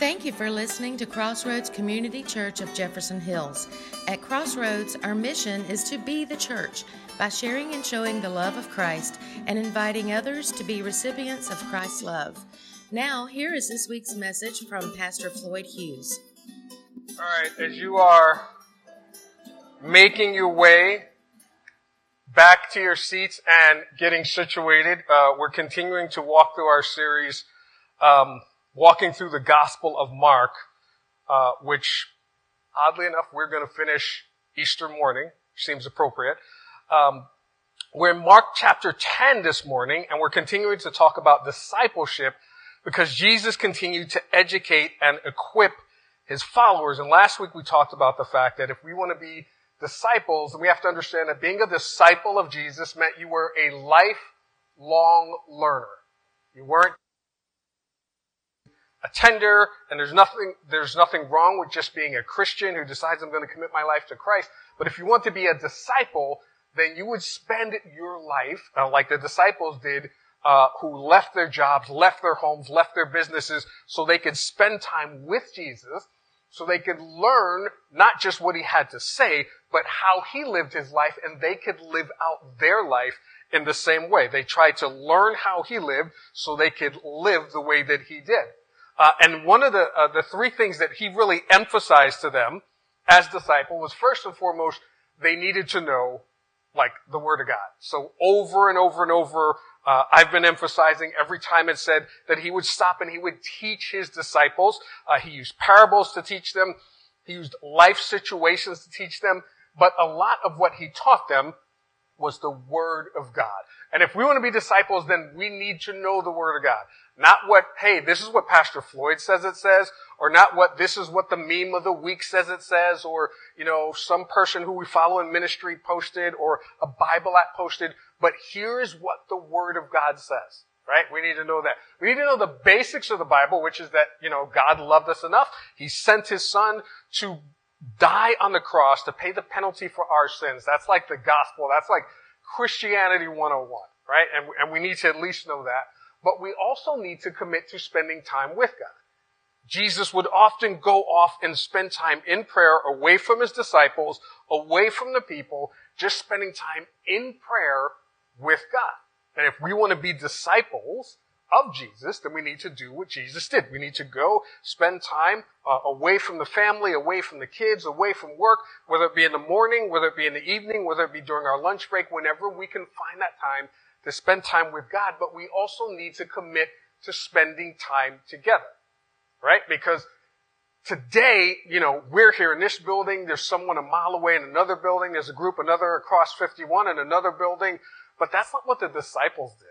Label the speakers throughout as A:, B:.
A: Thank you for listening to Crossroads Community Church of Jefferson Hills. At Crossroads, our mission is to be the church by sharing and showing the love of Christ and inviting others to be recipients of Christ's love. Now, here is this week's message from Pastor Floyd Hughes.
B: All right, as you are making your way back to your seats and getting situated, uh, we're continuing to walk through our series. Um, walking through the Gospel of Mark, uh, which oddly enough we're going to finish Easter morning, seems appropriate. Um, we're in Mark chapter 10 this morning, and we're continuing to talk about discipleship because Jesus continued to educate and equip his followers. And last week we talked about the fact that if we want to be disciples, we have to understand that being a disciple of Jesus meant you were a lifelong learner. You weren't attender, and there's nothing, there's nothing wrong with just being a Christian who decides I'm going to commit my life to Christ. But if you want to be a disciple, then you would spend your life, uh, like the disciples did, uh, who left their jobs, left their homes, left their businesses, so they could spend time with Jesus, so they could learn not just what he had to say, but how he lived his life, and they could live out their life in the same way. They tried to learn how he lived, so they could live the way that he did. Uh, and one of the uh, the three things that he really emphasized to them as disciple was first and foremost they needed to know like the word of God. So over and over and over, uh, I've been emphasizing every time it said that he would stop and he would teach his disciples. Uh, he used parables to teach them. He used life situations to teach them. But a lot of what he taught them was the word of God. And if we want to be disciples, then we need to know the word of God. Not what, hey, this is what Pastor Floyd says it says, or not what this is what the meme of the week says it says, or, you know, some person who we follow in ministry posted, or a Bible app posted, but here is what the Word of God says. Right? We need to know that. We need to know the basics of the Bible, which is that, you know, God loved us enough. He sent His Son to die on the cross to pay the penalty for our sins. That's like the gospel. That's like Christianity 101, right? And, and we need to at least know that but we also need to commit to spending time with God. Jesus would often go off and spend time in prayer away from his disciples, away from the people, just spending time in prayer with God. And if we want to be disciples of Jesus, then we need to do what Jesus did. We need to go spend time uh, away from the family, away from the kids, away from work, whether it be in the morning, whether it be in the evening, whether it be during our lunch break, whenever we can find that time to spend time with God, but we also need to commit to spending time together. Right? Because today, you know, we're here in this building, there's someone a mile away in another building, there's a group another across 51 in another building, but that's not what the disciples did.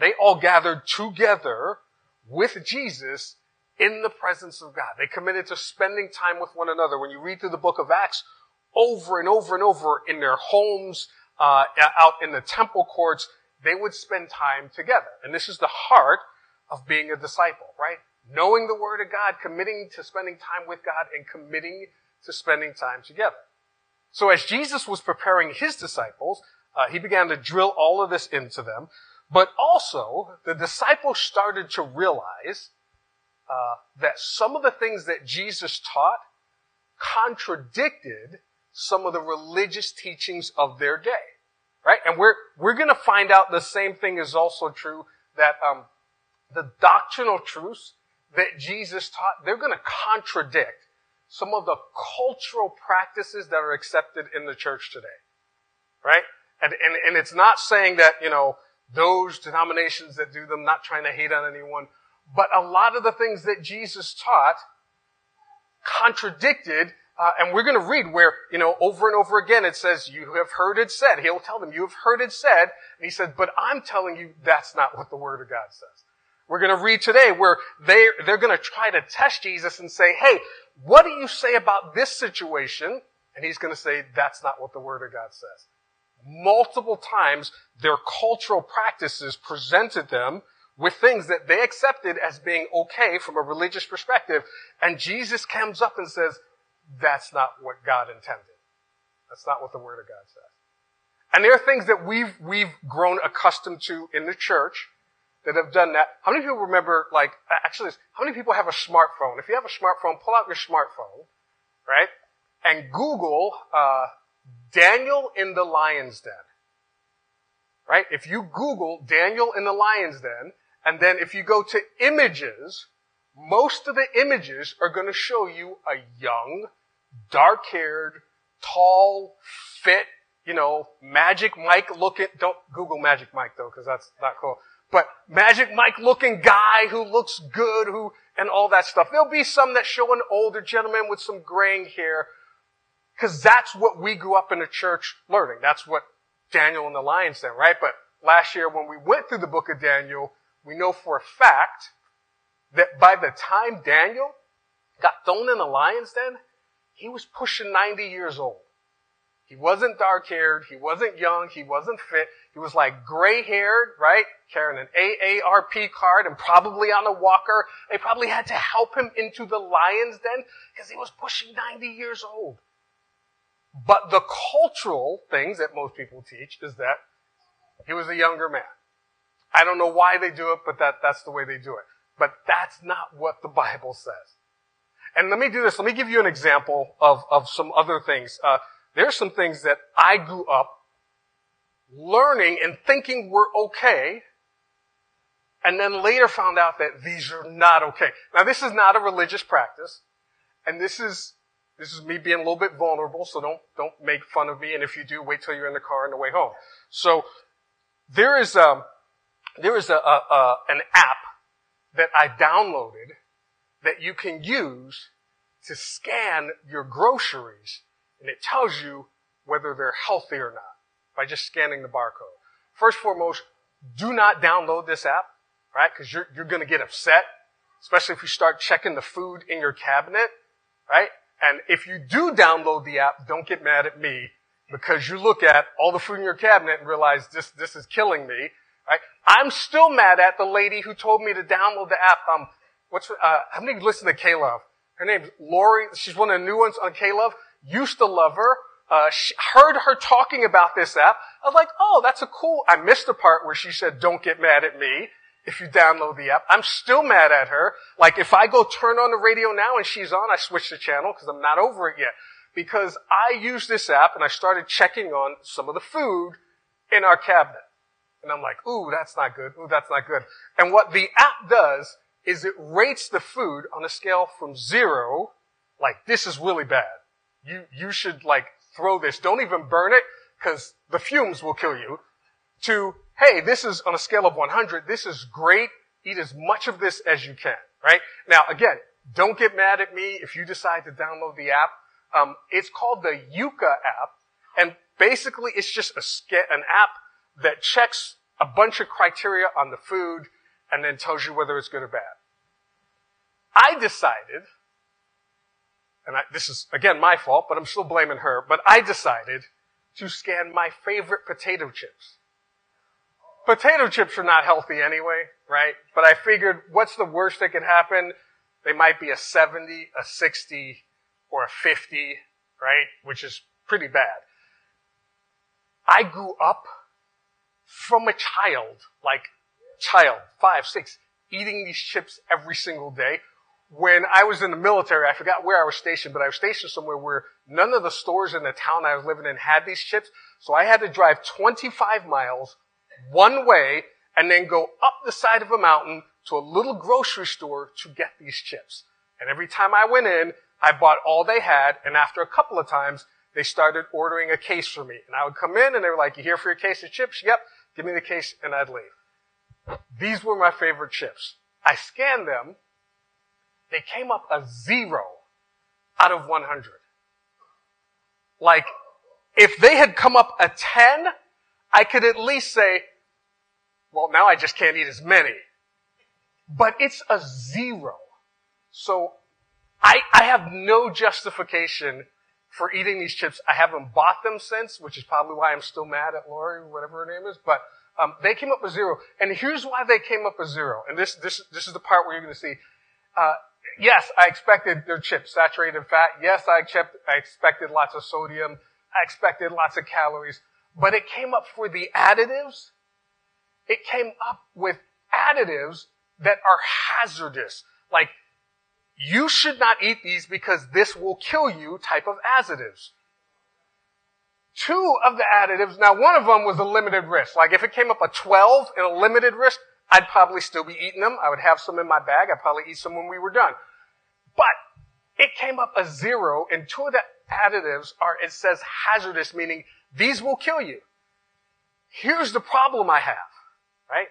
B: They all gathered together with Jesus in the presence of God. They committed to spending time with one another. When you read through the book of Acts, over and over and over in their homes, uh, out in the temple courts, they would spend time together. And this is the heart of being a disciple, right? Knowing the Word of God, committing to spending time with God, and committing to spending time together. So as Jesus was preparing his disciples, uh, he began to drill all of this into them. But also, the disciples started to realize uh, that some of the things that Jesus taught contradicted some of the religious teachings of their day. Right? And we're, we're gonna find out the same thing is also true that, um, the doctrinal truths that Jesus taught, they're gonna contradict some of the cultural practices that are accepted in the church today. Right? And, and, and it's not saying that, you know, those denominations that do them, not trying to hate on anyone, but a lot of the things that Jesus taught contradicted uh, and we're going to read where, you know, over and over again it says, you have heard it said. He'll tell them, you have heard it said. And he said, but I'm telling you that's not what the Word of God says. We're going to read today where they, they're going to try to test Jesus and say, hey, what do you say about this situation? And he's going to say, that's not what the Word of God says. Multiple times, their cultural practices presented them with things that they accepted as being okay from a religious perspective. And Jesus comes up and says, that's not what God intended. That's not what the Word of God says. And there are things that we've, we've grown accustomed to in the church that have done that. How many people remember, like, actually, how many people have a smartphone? If you have a smartphone, pull out your smartphone, right? And Google, uh, Daniel in the lion's den. Right? If you Google Daniel in the lion's den, and then if you go to images, most of the images are going to show you a young, dark-haired, tall, fit, you know, Magic Mike looking, don't Google Magic Mike though, because that's not cool. But Magic Mike looking guy who looks good, who, and all that stuff. There'll be some that show an older gentleman with some graying hair, because that's what we grew up in the church learning. That's what Daniel and the lions den, right? But last year when we went through the book of Daniel, we know for a fact that by the time Daniel got thrown in the lion's den, he was pushing 90 years old. He wasn't dark haired. He wasn't young. He wasn't fit. He was like gray haired, right? Carrying an AARP card and probably on a walker. They probably had to help him into the lion's den because he was pushing 90 years old. But the cultural things that most people teach is that he was a younger man. I don't know why they do it, but that, that's the way they do it. But that's not what the Bible says. And let me do this. Let me give you an example of, of some other things. Uh, there's some things that I grew up learning and thinking were okay, and then later found out that these are not okay. Now, this is not a religious practice, and this is this is me being a little bit vulnerable, so don't don't make fun of me. And if you do, wait till you're in the car on the way home. So there is um, there is a, a, a an app that I downloaded that you can use to scan your groceries and it tells you whether they're healthy or not by just scanning the barcode. First foremost, do not download this app, right? Because you're, you're going to get upset, especially if you start checking the food in your cabinet, right? And if you do download the app, don't get mad at me because you look at all the food in your cabinet and realize this, this is killing me, right? I'm still mad at the lady who told me to download the app. Um, what's, uh, how many listen to K-Love? Her name's Lori. She's one of the new ones on K-Love used to love her, uh, heard her talking about this app. I was like, oh, that's a cool. I missed the part where she said, don't get mad at me if you download the app. I'm still mad at her. Like if I go turn on the radio now and she's on, I switch the channel because I'm not over it yet. Because I used this app and I started checking on some of the food in our cabinet. And I'm like, ooh, that's not good. Ooh, that's not good. And what the app does is it rates the food on a scale from zero, like this is really bad, you, you should like throw this. Don't even burn it because the fumes will kill you. To, hey, this is on a scale of 100. This is great. Eat as much of this as you can, right? Now, again, don't get mad at me if you decide to download the app. Um, it's called the Yuka app. And basically it's just a, an app that checks a bunch of criteria on the food and then tells you whether it's good or bad. I decided and I, this is again my fault, but I'm still blaming her, but I decided to scan my favorite potato chips. Potato chips are not healthy anyway, right? But I figured what's the worst that could happen? They might be a 70, a 60, or a 50, right? Which is pretty bad. I grew up from a child, like child, five, six, eating these chips every single day when I was in the military, I forgot where I was stationed, but I was stationed somewhere where none of the stores in the town I was living in had these chips. So I had to drive 25 miles one way and then go up the side of a mountain to a little grocery store to get these chips. And every time I went in, I bought all they had. And after a couple of times, they started ordering a case for me. And I would come in and they were like, you here for your case of chips? Yep. Give me the case and I'd leave. These were my favorite chips. I scanned them they came up a zero out of 100. Like, if they had come up a 10, I could at least say, well, now I just can't eat as many. But it's a zero. So I, I have no justification for eating these chips. I haven't bought them since, which is probably why I'm still mad at Lori, whatever her name is. But um, they came up a zero, and here's why they came up a zero. And this this this is the part where you're going to see. Uh, yes, I expected their chips saturated fat. Yes, I, I expected lots of sodium. I expected lots of calories. But it came up for the additives. It came up with additives that are hazardous. Like, you should not eat these because this will kill you type of additives. Two of the additives, now one of them was a limited risk. Like if it came up a 12 and a limited risk, I'd probably still be eating them. I would have some in my bag. I'd probably eat some when we were done. But it came up a zero and two of the additives are, it says hazardous, meaning these will kill you. Here's the problem I have, right?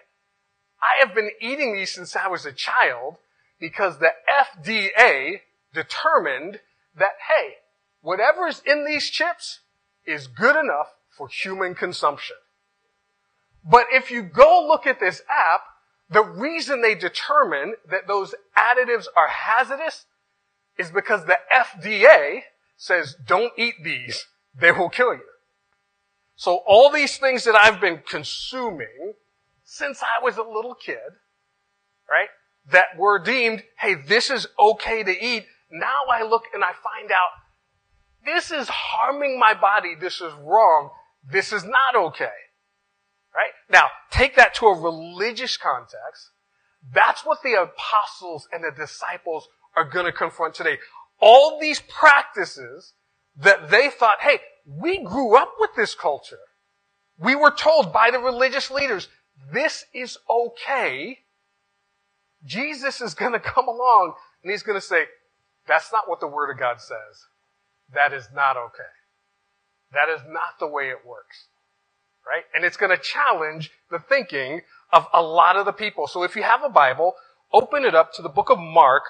B: I have been eating these since I was a child because the FDA determined that, hey, whatever's in these chips is good enough for human consumption. But if you go look at this app, the reason they determine that those additives are hazardous is because the FDA says, don't eat these. They will kill you. So all these things that I've been consuming since I was a little kid, right? That were deemed, hey, this is okay to eat. Now I look and I find out this is harming my body. This is wrong. This is not okay. Right? Now, take that to a religious context. That's what the apostles and the disciples are going to confront today. All these practices that they thought, hey, we grew up with this culture. We were told by the religious leaders, this is okay. Jesus is going to come along and he's going to say, that's not what the Word of God says. That is not okay. That is not the way it works. Right? And it's going to challenge the thinking of a lot of the people. So if you have a Bible, open it up to the book of Mark,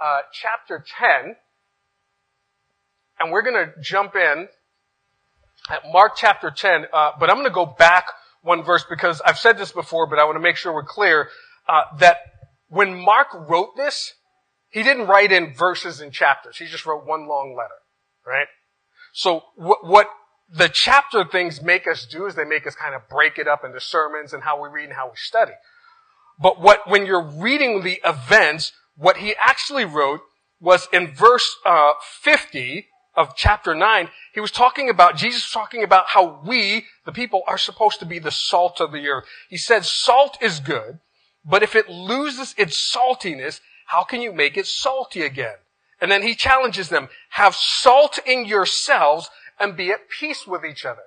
B: uh, chapter 10. And we're going to jump in at Mark chapter 10. Uh, but I'm going to go back one verse because I've said this before, but I want to make sure we're clear uh, that when Mark wrote this, he didn't write in verses and chapters. He just wrote one long letter right? So what, what the chapter things make us do is they make us kind of break it up into sermons and how we read and how we study. But what, when you're reading the events, what he actually wrote was in verse uh, 50 of chapter 9, he was talking about, Jesus was talking about how we, the people, are supposed to be the salt of the earth. He said salt is good, but if it loses its saltiness, how can you make it salty again? And then he challenges them, have salt in yourselves and be at peace with each other.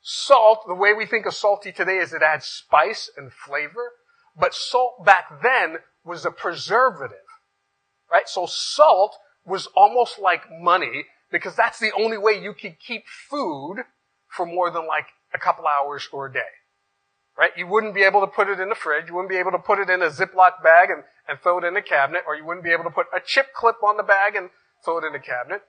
B: Salt, the way we think of salty today is it adds spice and flavor, but salt back then was a preservative, right? So salt was almost like money because that's the only way you could keep food for more than like a couple hours or a day. Right? You wouldn't be able to put it in the fridge. You wouldn't be able to put it in a Ziploc bag and and throw it in a cabinet, or you wouldn't be able to put a chip clip on the bag and throw it in a cabinet.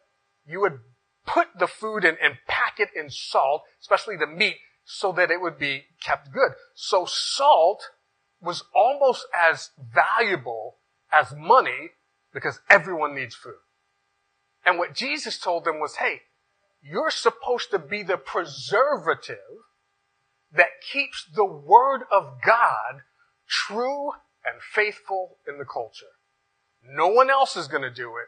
B: You would put the food in and pack it in salt, especially the meat, so that it would be kept good. So salt was almost as valuable as money because everyone needs food. And what Jesus told them was, hey, you're supposed to be the preservative that keeps the word of God true and faithful in the culture. No one else is going to do it.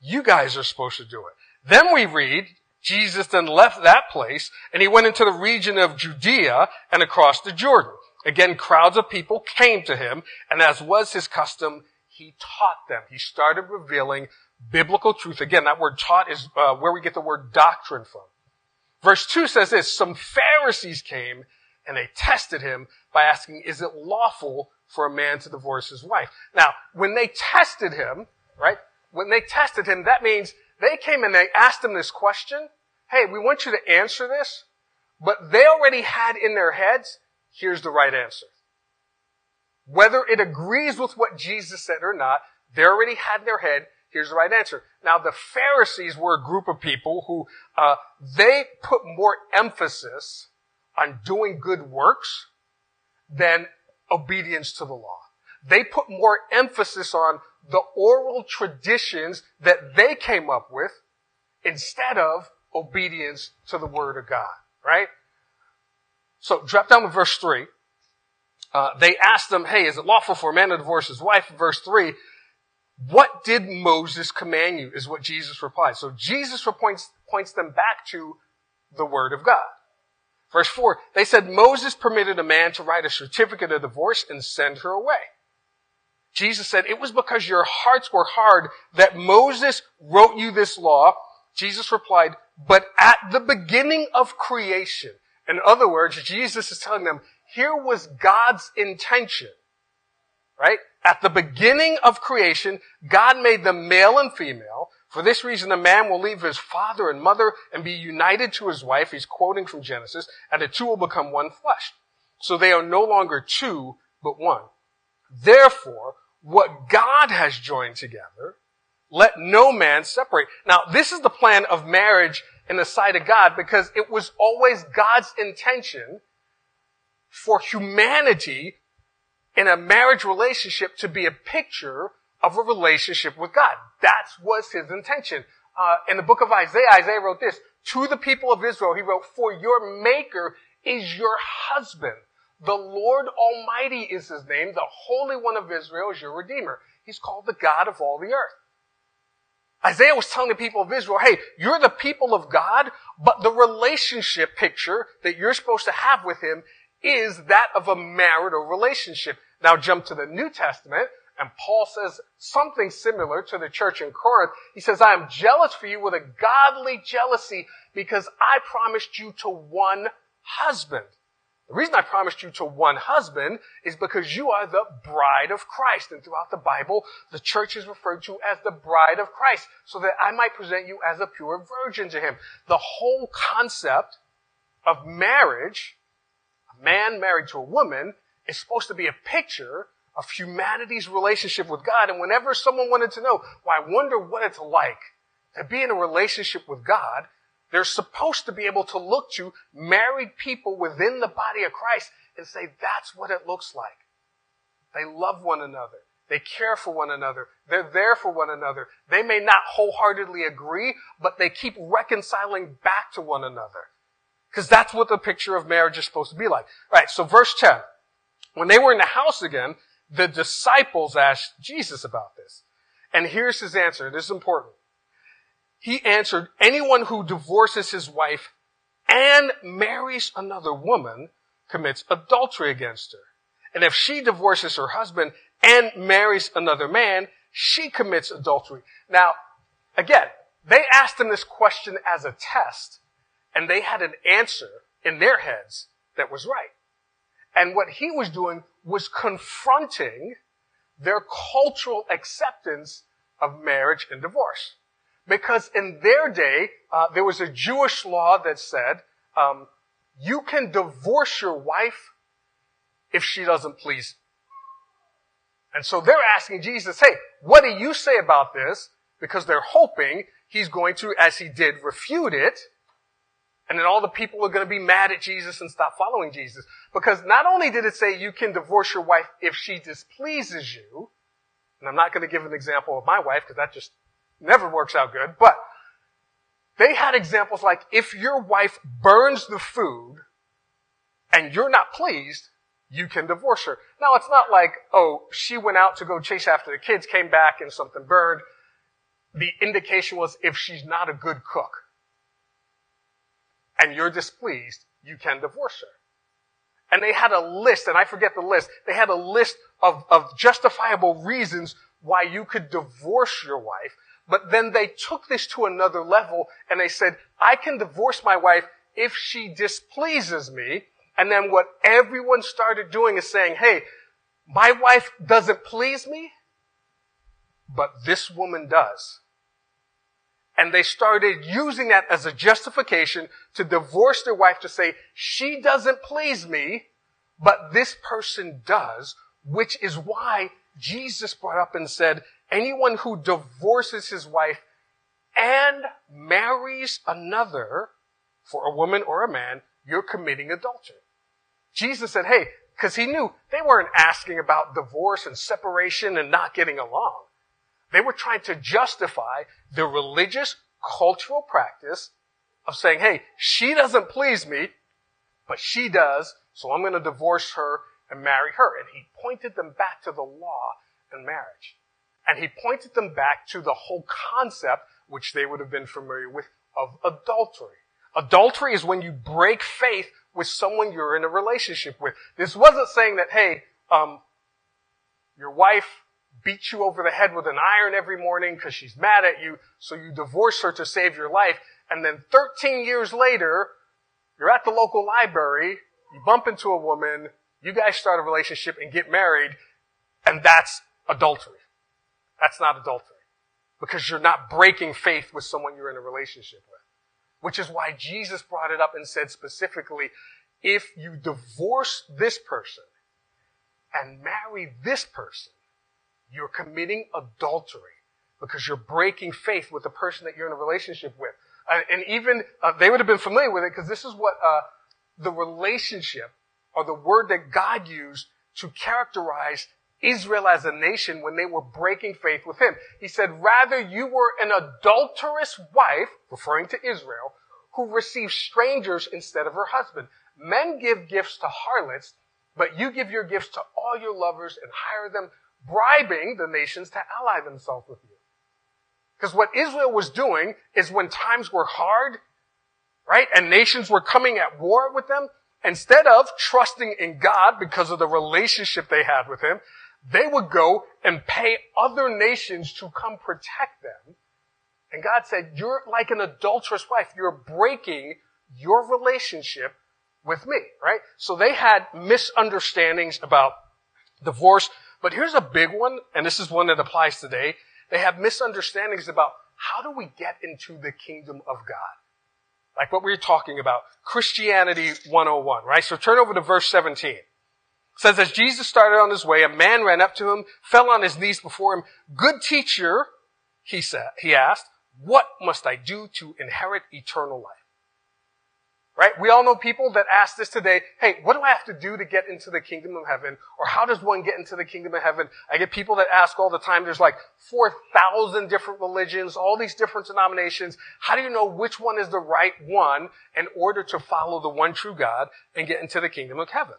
B: You guys are supposed to do it. Then we read, Jesus then left that place and he went into the region of Judea and across the Jordan. Again, crowds of people came to him and as was his custom, he taught them. He started revealing biblical truth. Again, that word taught is uh, where we get the word doctrine from. Verse 2 says this, some Pharisees came and they tested him by asking, is it lawful for a man to divorce his wife. Now, when they tested him, right? When they tested him, that means they came and they asked him this question. Hey, we want you to answer this, but they already had in their heads, here's the right answer. Whether it agrees with what Jesus said or not, they already had in their head, here's the right answer. Now, the Pharisees were a group of people who, uh, they put more emphasis on doing good works than obedience to the law. They put more emphasis on the oral traditions that they came up with instead of obedience to the word of God, right? So drop down to verse three. Uh, they asked them, hey, is it lawful for a man to divorce his wife? Verse three, what did Moses command you is what Jesus replied. So Jesus points, points them back to the word of God. Verse 4, they said Moses permitted a man to write a certificate of divorce and send her away. Jesus said, it was because your hearts were hard that Moses wrote you this law. Jesus replied, but at the beginning of creation, in other words, Jesus is telling them, here was God's intention, right? At the beginning of creation, God made them male and female. For this reason, a man will leave his father and mother and be united to his wife. He's quoting from Genesis, and the two will become one flesh. So they are no longer two, but one. Therefore, what God has joined together, let no man separate. Now, this is the plan of marriage in the sight of God because it was always God's intention for humanity in a marriage relationship to be a picture of a relationship with God. That was his intention. Uh, in the book of Isaiah, Isaiah wrote this, to the people of Israel, he wrote, for your maker is your husband. The Lord Almighty is his name. The Holy One of Israel is your Redeemer. He's called the God of all the earth. Isaiah was telling the people of Israel, hey, you're the people of God, but the relationship picture that you're supposed to have with him is that of a marital relationship. Now jump to the New Testament. And Paul says something similar to the church in Corinth. He says, I am jealous for you with a godly jealousy because I promised you to one husband. The reason I promised you to one husband is because you are the bride of Christ. And throughout the Bible, the church is referred to as the bride of Christ so that I might present you as a pure virgin to him. The whole concept of marriage, a man married to a woman, is supposed to be a picture of humanity's relationship with God. And whenever someone wanted to know, well, I wonder what it's like to be in a relationship with God, they're supposed to be able to look to married people within the body of Christ and say, that's what it looks like. They love one another. They care for one another. They're there for one another. They may not wholeheartedly agree, but they keep reconciling back to one another. Because that's what the picture of marriage is supposed to be like. Right, so verse 10. When they were in the house again, the disciples asked Jesus about this. And here's his answer. This is important. He answered, anyone who divorces his wife and marries another woman commits adultery against her. And if she divorces her husband and marries another man, she commits adultery. Now, again, they asked him this question as a test, and they had an answer in their heads that was right. And what he was doing was confronting their cultural acceptance of marriage and divorce. Because in their day, uh, there was a Jewish law that said, um, you can divorce your wife if she doesn't please. And so they're asking Jesus, hey, what do you say about this? Because they're hoping he's going to, as he did, refute it and then all the people are going to be mad at Jesus and stop following Jesus. Because not only did it say you can divorce your wife if she displeases you, and I'm not going to give an example of my wife because that just never works out good, but they had examples like if your wife burns the food and you're not pleased, you can divorce her. Now it's not like, oh, she went out to go chase after the kids, came back and something burned. The indication was if she's not a good cook and you're displeased, you can divorce her. And they had a list, and I forget the list, they had a list of, of justifiable reasons why you could divorce your wife. But then they took this to another level and they said, I can divorce my wife if she displeases me. And then what everyone started doing is saying, hey, my wife doesn't please me, but this woman does. And they started using that as a justification to divorce their wife to say, she doesn't please me, but this person does, which is why Jesus brought up and said, anyone who divorces his wife and marries another for a woman or a man, you're committing adultery. Jesus said, hey, because he knew they weren't asking about divorce and separation and not getting along. They were trying to justify the religious cultural practice of saying, hey, she doesn't please me, but she does, so I'm going to divorce her and marry her. And he pointed them back to the law and marriage. And he pointed them back to the whole concept, which they would have been familiar with, of adultery. Adultery is when you break faith with someone you're in a relationship with. This wasn't saying that, hey, um, your wife beats you over the head with an iron every morning because she's mad at you, so you divorce her to save your life, and then 13 years later, you're at the local library, you bump into a woman, you guys start a relationship and get married, and that's adultery. That's not adultery. Because you're not breaking faith with someone you're in a relationship with. Which is why Jesus brought it up and said specifically, if you divorce this person and marry this person, you're committing adultery because you're breaking faith with the person that you're in a relationship with. Uh, and even uh, they would have been familiar with it because this is what uh, the relationship or the word that God used to characterize Israel as a nation when they were breaking faith with him. He said, rather you were an adulterous wife, referring to Israel, who received strangers instead of her husband. Men give gifts to harlots, but you give your gifts to all your lovers and hire them, bribing the nations to ally themselves with you. Because what Israel was doing is when times were hard, right, and nations were coming at war with them, instead of trusting in God because of the relationship they had with Him, they would go and pay other nations to come protect them. And God said, you're like an adulterous wife. You're breaking your relationship with me, right? So they had misunderstandings about divorce. But here's a big one, and this is one that applies today. They have misunderstandings about how do we get into the kingdom of God? Like what we are talking about. Christianity 101, right? So turn over to verse 17. It says, as Jesus started on his way, a man ran up to him, fell on his knees before him. Good teacher, he said, he asked, what must I do to inherit eternal life? Right? We all know people that ask this today, hey, what do I have to do to get into the kingdom of heaven? Or how does one get into the kingdom of heaven? I get people that ask all the time, there's like 4,000 different religions, all these different denominations. How do you know which one is the right one in order to follow the one true God and get into the kingdom of heaven?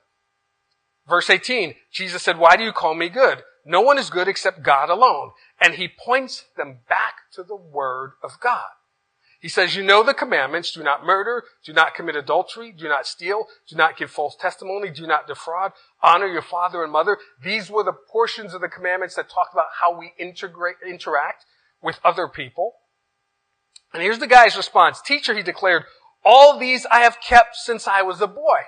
B: Verse 18, Jesus said, why do you call me good? No one is good except God alone. And he points them back to the word of God. He says, you know the commandments. Do not murder. Do not commit adultery. Do not steal. Do not give false testimony. Do not defraud. Honor your father and mother. These were the portions of the commandments that talk about how we integrate, interact with other people. And here's the guy's response. Teacher, he declared, all these I have kept since I was a boy.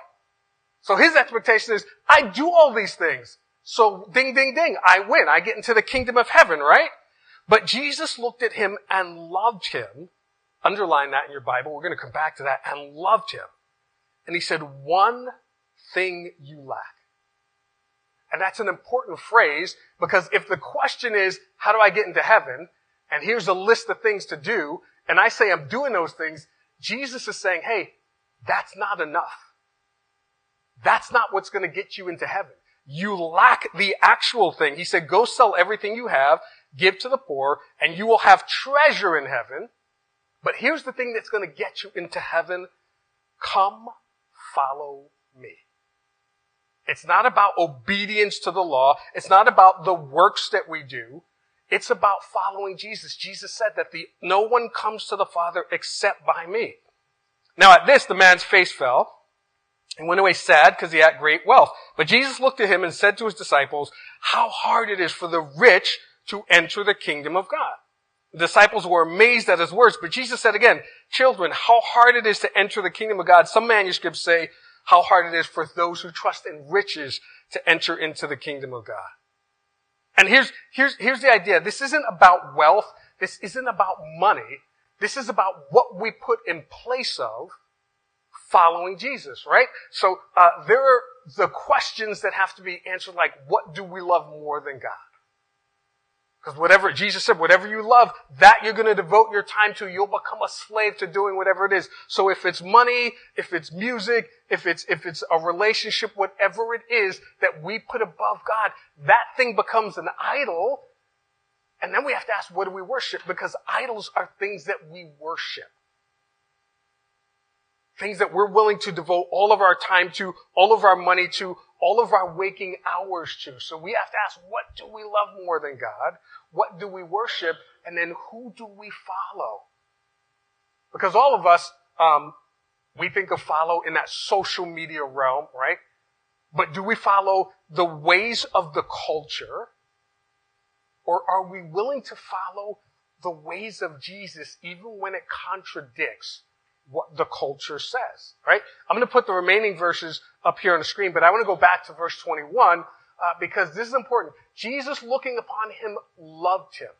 B: So his expectation is, I do all these things. So ding, ding, ding, I win. I get into the kingdom of heaven, right? But Jesus looked at him and loved him Underline that in your Bible. We're going to come back to that and loved him. And he said, one thing you lack. And that's an important phrase because if the question is, how do I get into heaven? And here's a list of things to do. And I say I'm doing those things. Jesus is saying, hey, that's not enough. That's not what's going to get you into heaven. You lack the actual thing. He said, go sell everything you have, give to the poor, and you will have treasure in heaven. But here's the thing that's going to get you into heaven. Come follow me. It's not about obedience to the law. It's not about the works that we do. It's about following Jesus. Jesus said that the, no one comes to the Father except by me. Now at this, the man's face fell and went away sad because he had great wealth. But Jesus looked at him and said to his disciples, how hard it is for the rich to enter the kingdom of God. The disciples were amazed at his words, but Jesus said again, children, how hard it is to enter the kingdom of God. Some manuscripts say how hard it is for those who trust in riches to enter into the kingdom of God. And here's, here's, here's the idea. This isn't about wealth. This isn't about money. This is about what we put in place of following Jesus, right? So, uh, there are the questions that have to be answered like, what do we love more than God? Because whatever, Jesus said, whatever you love, that you're going to devote your time to, you'll become a slave to doing whatever it is. So if it's money, if it's music, if it's, if it's a relationship, whatever it is that we put above God, that thing becomes an idol. And then we have to ask, what do we worship? Because idols are things that we worship. Things that we're willing to devote all of our time to, all of our money to, all of our waking hours to. So we have to ask, what do we love more than God? What do we worship? And then who do we follow? Because all of us, um, We think of follow in that social media realm, right? But do we follow the ways of the culture? Or are we willing to follow the ways of Jesus even when it contradicts what the culture says, right? I'm going to put the remaining verses up here on the screen, but I want to go back to verse 21 uh, because this is important. Jesus looking upon him loved him.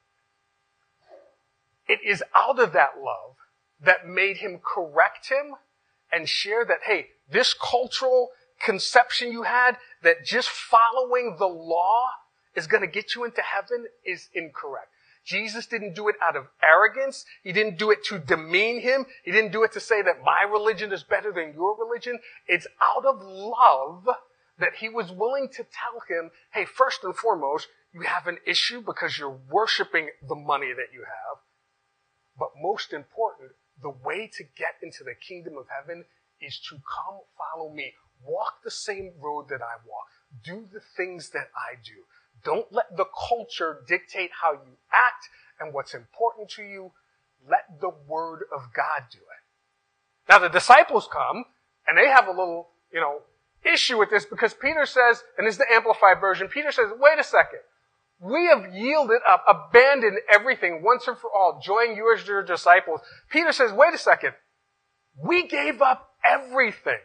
B: It is out of that love that made him correct him and share that, hey, this cultural conception you had that just following the law is going to get you into heaven is incorrect. Jesus didn't do it out of arrogance. He didn't do it to demean him. He didn't do it to say that my religion is better than your religion. It's out of love that he was willing to tell him, hey, first and foremost, you have an issue because you're worshiping the money that you have. But most important, the way to get into the kingdom of heaven is to come follow me. Walk the same road that I walk. Do the things that I do. Don't let the culture dictate how you act and what's important to you. Let the word of God do it. Now the disciples come and they have a little, you know, issue with this because Peter says, and this is the amplified version, Peter says, wait a second. We have yielded up, abandoned everything once and for all, join you as your disciples. Peter says, wait a second. We gave up everything.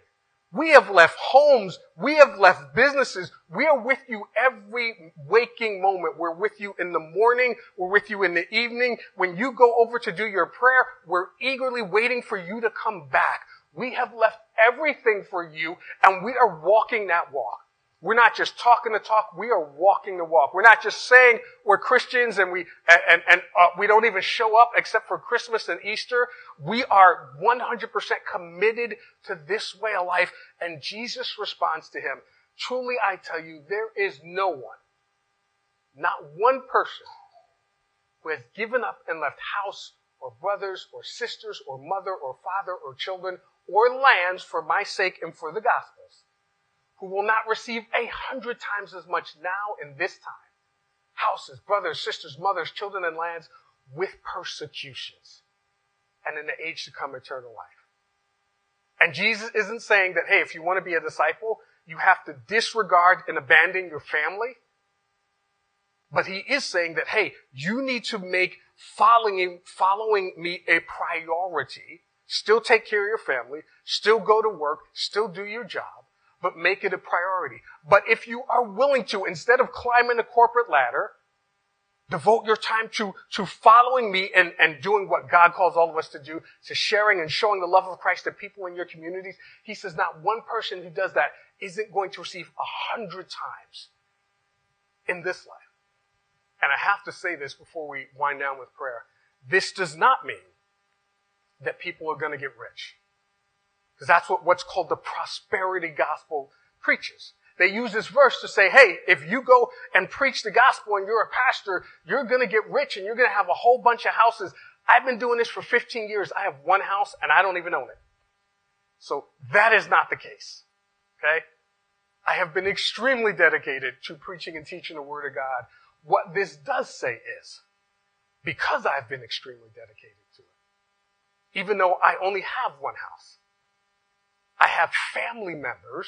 B: We have left homes. We have left businesses. We are with you every waking moment. We're with you in the morning. We're with you in the evening. When you go over to do your prayer, we're eagerly waiting for you to come back. We have left everything for you and we are walking that walk. We're not just talking the talk, we are walking the walk. We're not just saying we're Christians and we, and, and uh, we don't even show up except for Christmas and Easter. We are 100% committed to this way of life. And Jesus responds to him, truly I tell you, there is no one, not one person who has given up and left house or brothers or sisters or mother or father or children or lands for my sake and for the gospel's who will not receive a hundred times as much now in this time houses, brothers, sisters, mothers, children, and lands with persecutions, and in the age to come, eternal life. And Jesus isn't saying that, hey, if you want to be a disciple, you have to disregard and abandon your family. But he is saying that, hey, you need to make following, following me a priority. Still take care of your family, still go to work, still do your job but make it a priority. But if you are willing to, instead of climbing the corporate ladder, devote your time to, to following me and, and doing what God calls all of us to do, to sharing and showing the love of Christ to people in your communities. He says not one person who does that isn't going to receive a hundred times in this life. And I have to say this before we wind down with prayer. This does not mean that people are going to get rich. Because that's what, what's called the prosperity gospel preaches. They use this verse to say, hey, if you go and preach the gospel and you're a pastor, you're going to get rich and you're going to have a whole bunch of houses. I've been doing this for 15 years. I have one house and I don't even own it. So that is not the case. Okay? I have been extremely dedicated to preaching and teaching the Word of God. What this does say is, because I've been extremely dedicated to it, even though I only have one house, I have family members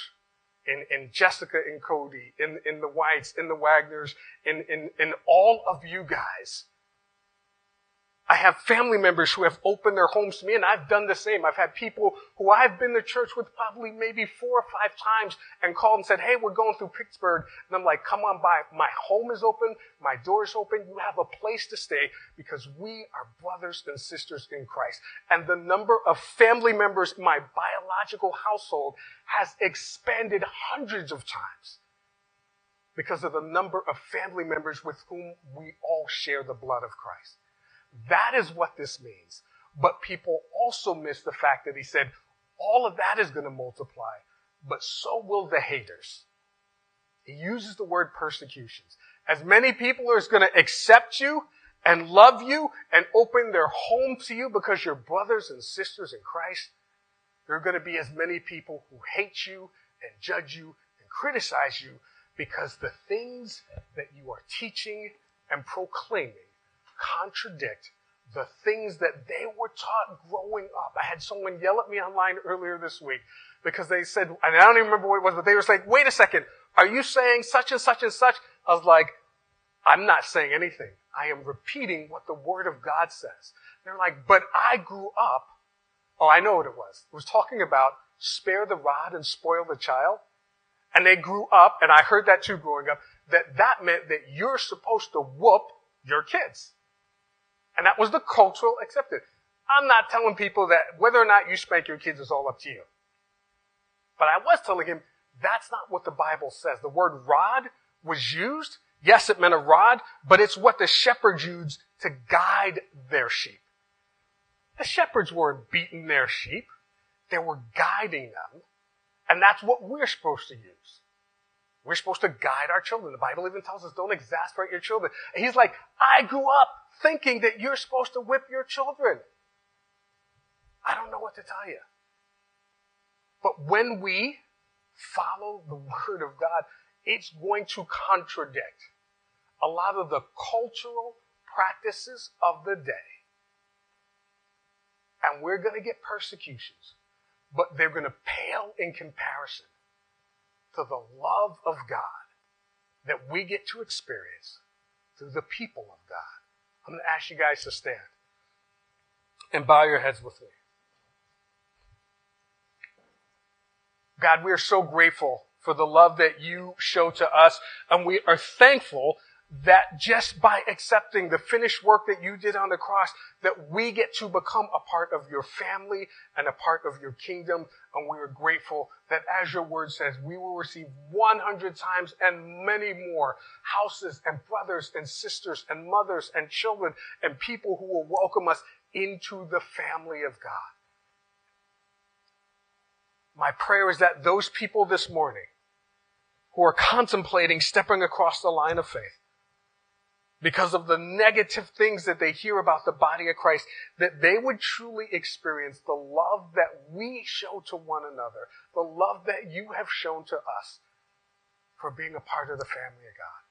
B: in, in Jessica and Cody, in, in the Whites, in the Wagners, in, in, in all of you guys I have family members who have opened their homes to me and I've done the same. I've had people who I've been to church with probably maybe four or five times and called and said, Hey, we're going through Pittsburgh. And I'm like, come on by. My home is open. My door is open. You have a place to stay because we are brothers and sisters in Christ. And the number of family members in my biological household has expanded hundreds of times because of the number of family members with whom we all share the blood of Christ. That is what this means. But people also miss the fact that he said, all of that is going to multiply, but so will the haters. He uses the word persecutions. As many people are going to accept you and love you and open their home to you because you're brothers and sisters in Christ, there are going to be as many people who hate you and judge you and criticize you because the things that you are teaching and proclaiming contradict the things that they were taught growing up. I had someone yell at me online earlier this week because they said, and I don't even remember what it was, but they were saying, wait a second, are you saying such and such and such? I was like, I'm not saying anything. I am repeating what the Word of God says. They're like, but I grew up. Oh, I know what it was. It was talking about spare the rod and spoil the child. And they grew up, and I heard that too growing up, that that meant that you're supposed to whoop your kids. And that was the cultural acceptance. I'm not telling people that whether or not you spank your kids is all up to you. But I was telling him that's not what the Bible says. The word rod was used. Yes, it meant a rod, but it's what the shepherds used to guide their sheep. The shepherds weren't beating their sheep. They were guiding them. And that's what we're supposed to use. We're supposed to guide our children. The Bible even tells us don't exasperate your children. And he's like, I grew up thinking that you're supposed to whip your children. I don't know what to tell you. But when we follow the Word of God, it's going to contradict a lot of the cultural practices of the day. And we're going to get persecutions, but they're going to pale in comparison to the love of God that we get to experience through the people of God. I'm going to ask you guys to stand and bow your heads with me. God, we are so grateful for the love that you show to us, and we are thankful that just by accepting the finished work that you did on the cross, that we get to become a part of your family and a part of your kingdom. And we are grateful that as your word says, we will receive 100 times and many more houses and brothers and sisters and mothers and children and people who will welcome us into the family of God. My prayer is that those people this morning who are contemplating stepping across the line of faith because of the negative things that they hear about the body of Christ, that they would truly experience the love that we show to one another, the love that you have shown to us for being a part of the family of God.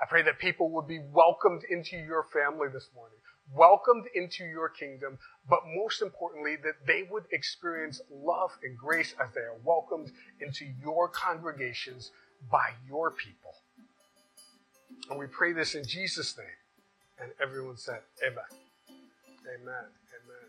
B: I pray that people would be welcomed into your family this morning, welcomed into your kingdom, but most importantly, that they would experience love and grace as they are welcomed into your congregations by your people. And we pray this in Jesus' name. And everyone said, Amen. Amen. Amen.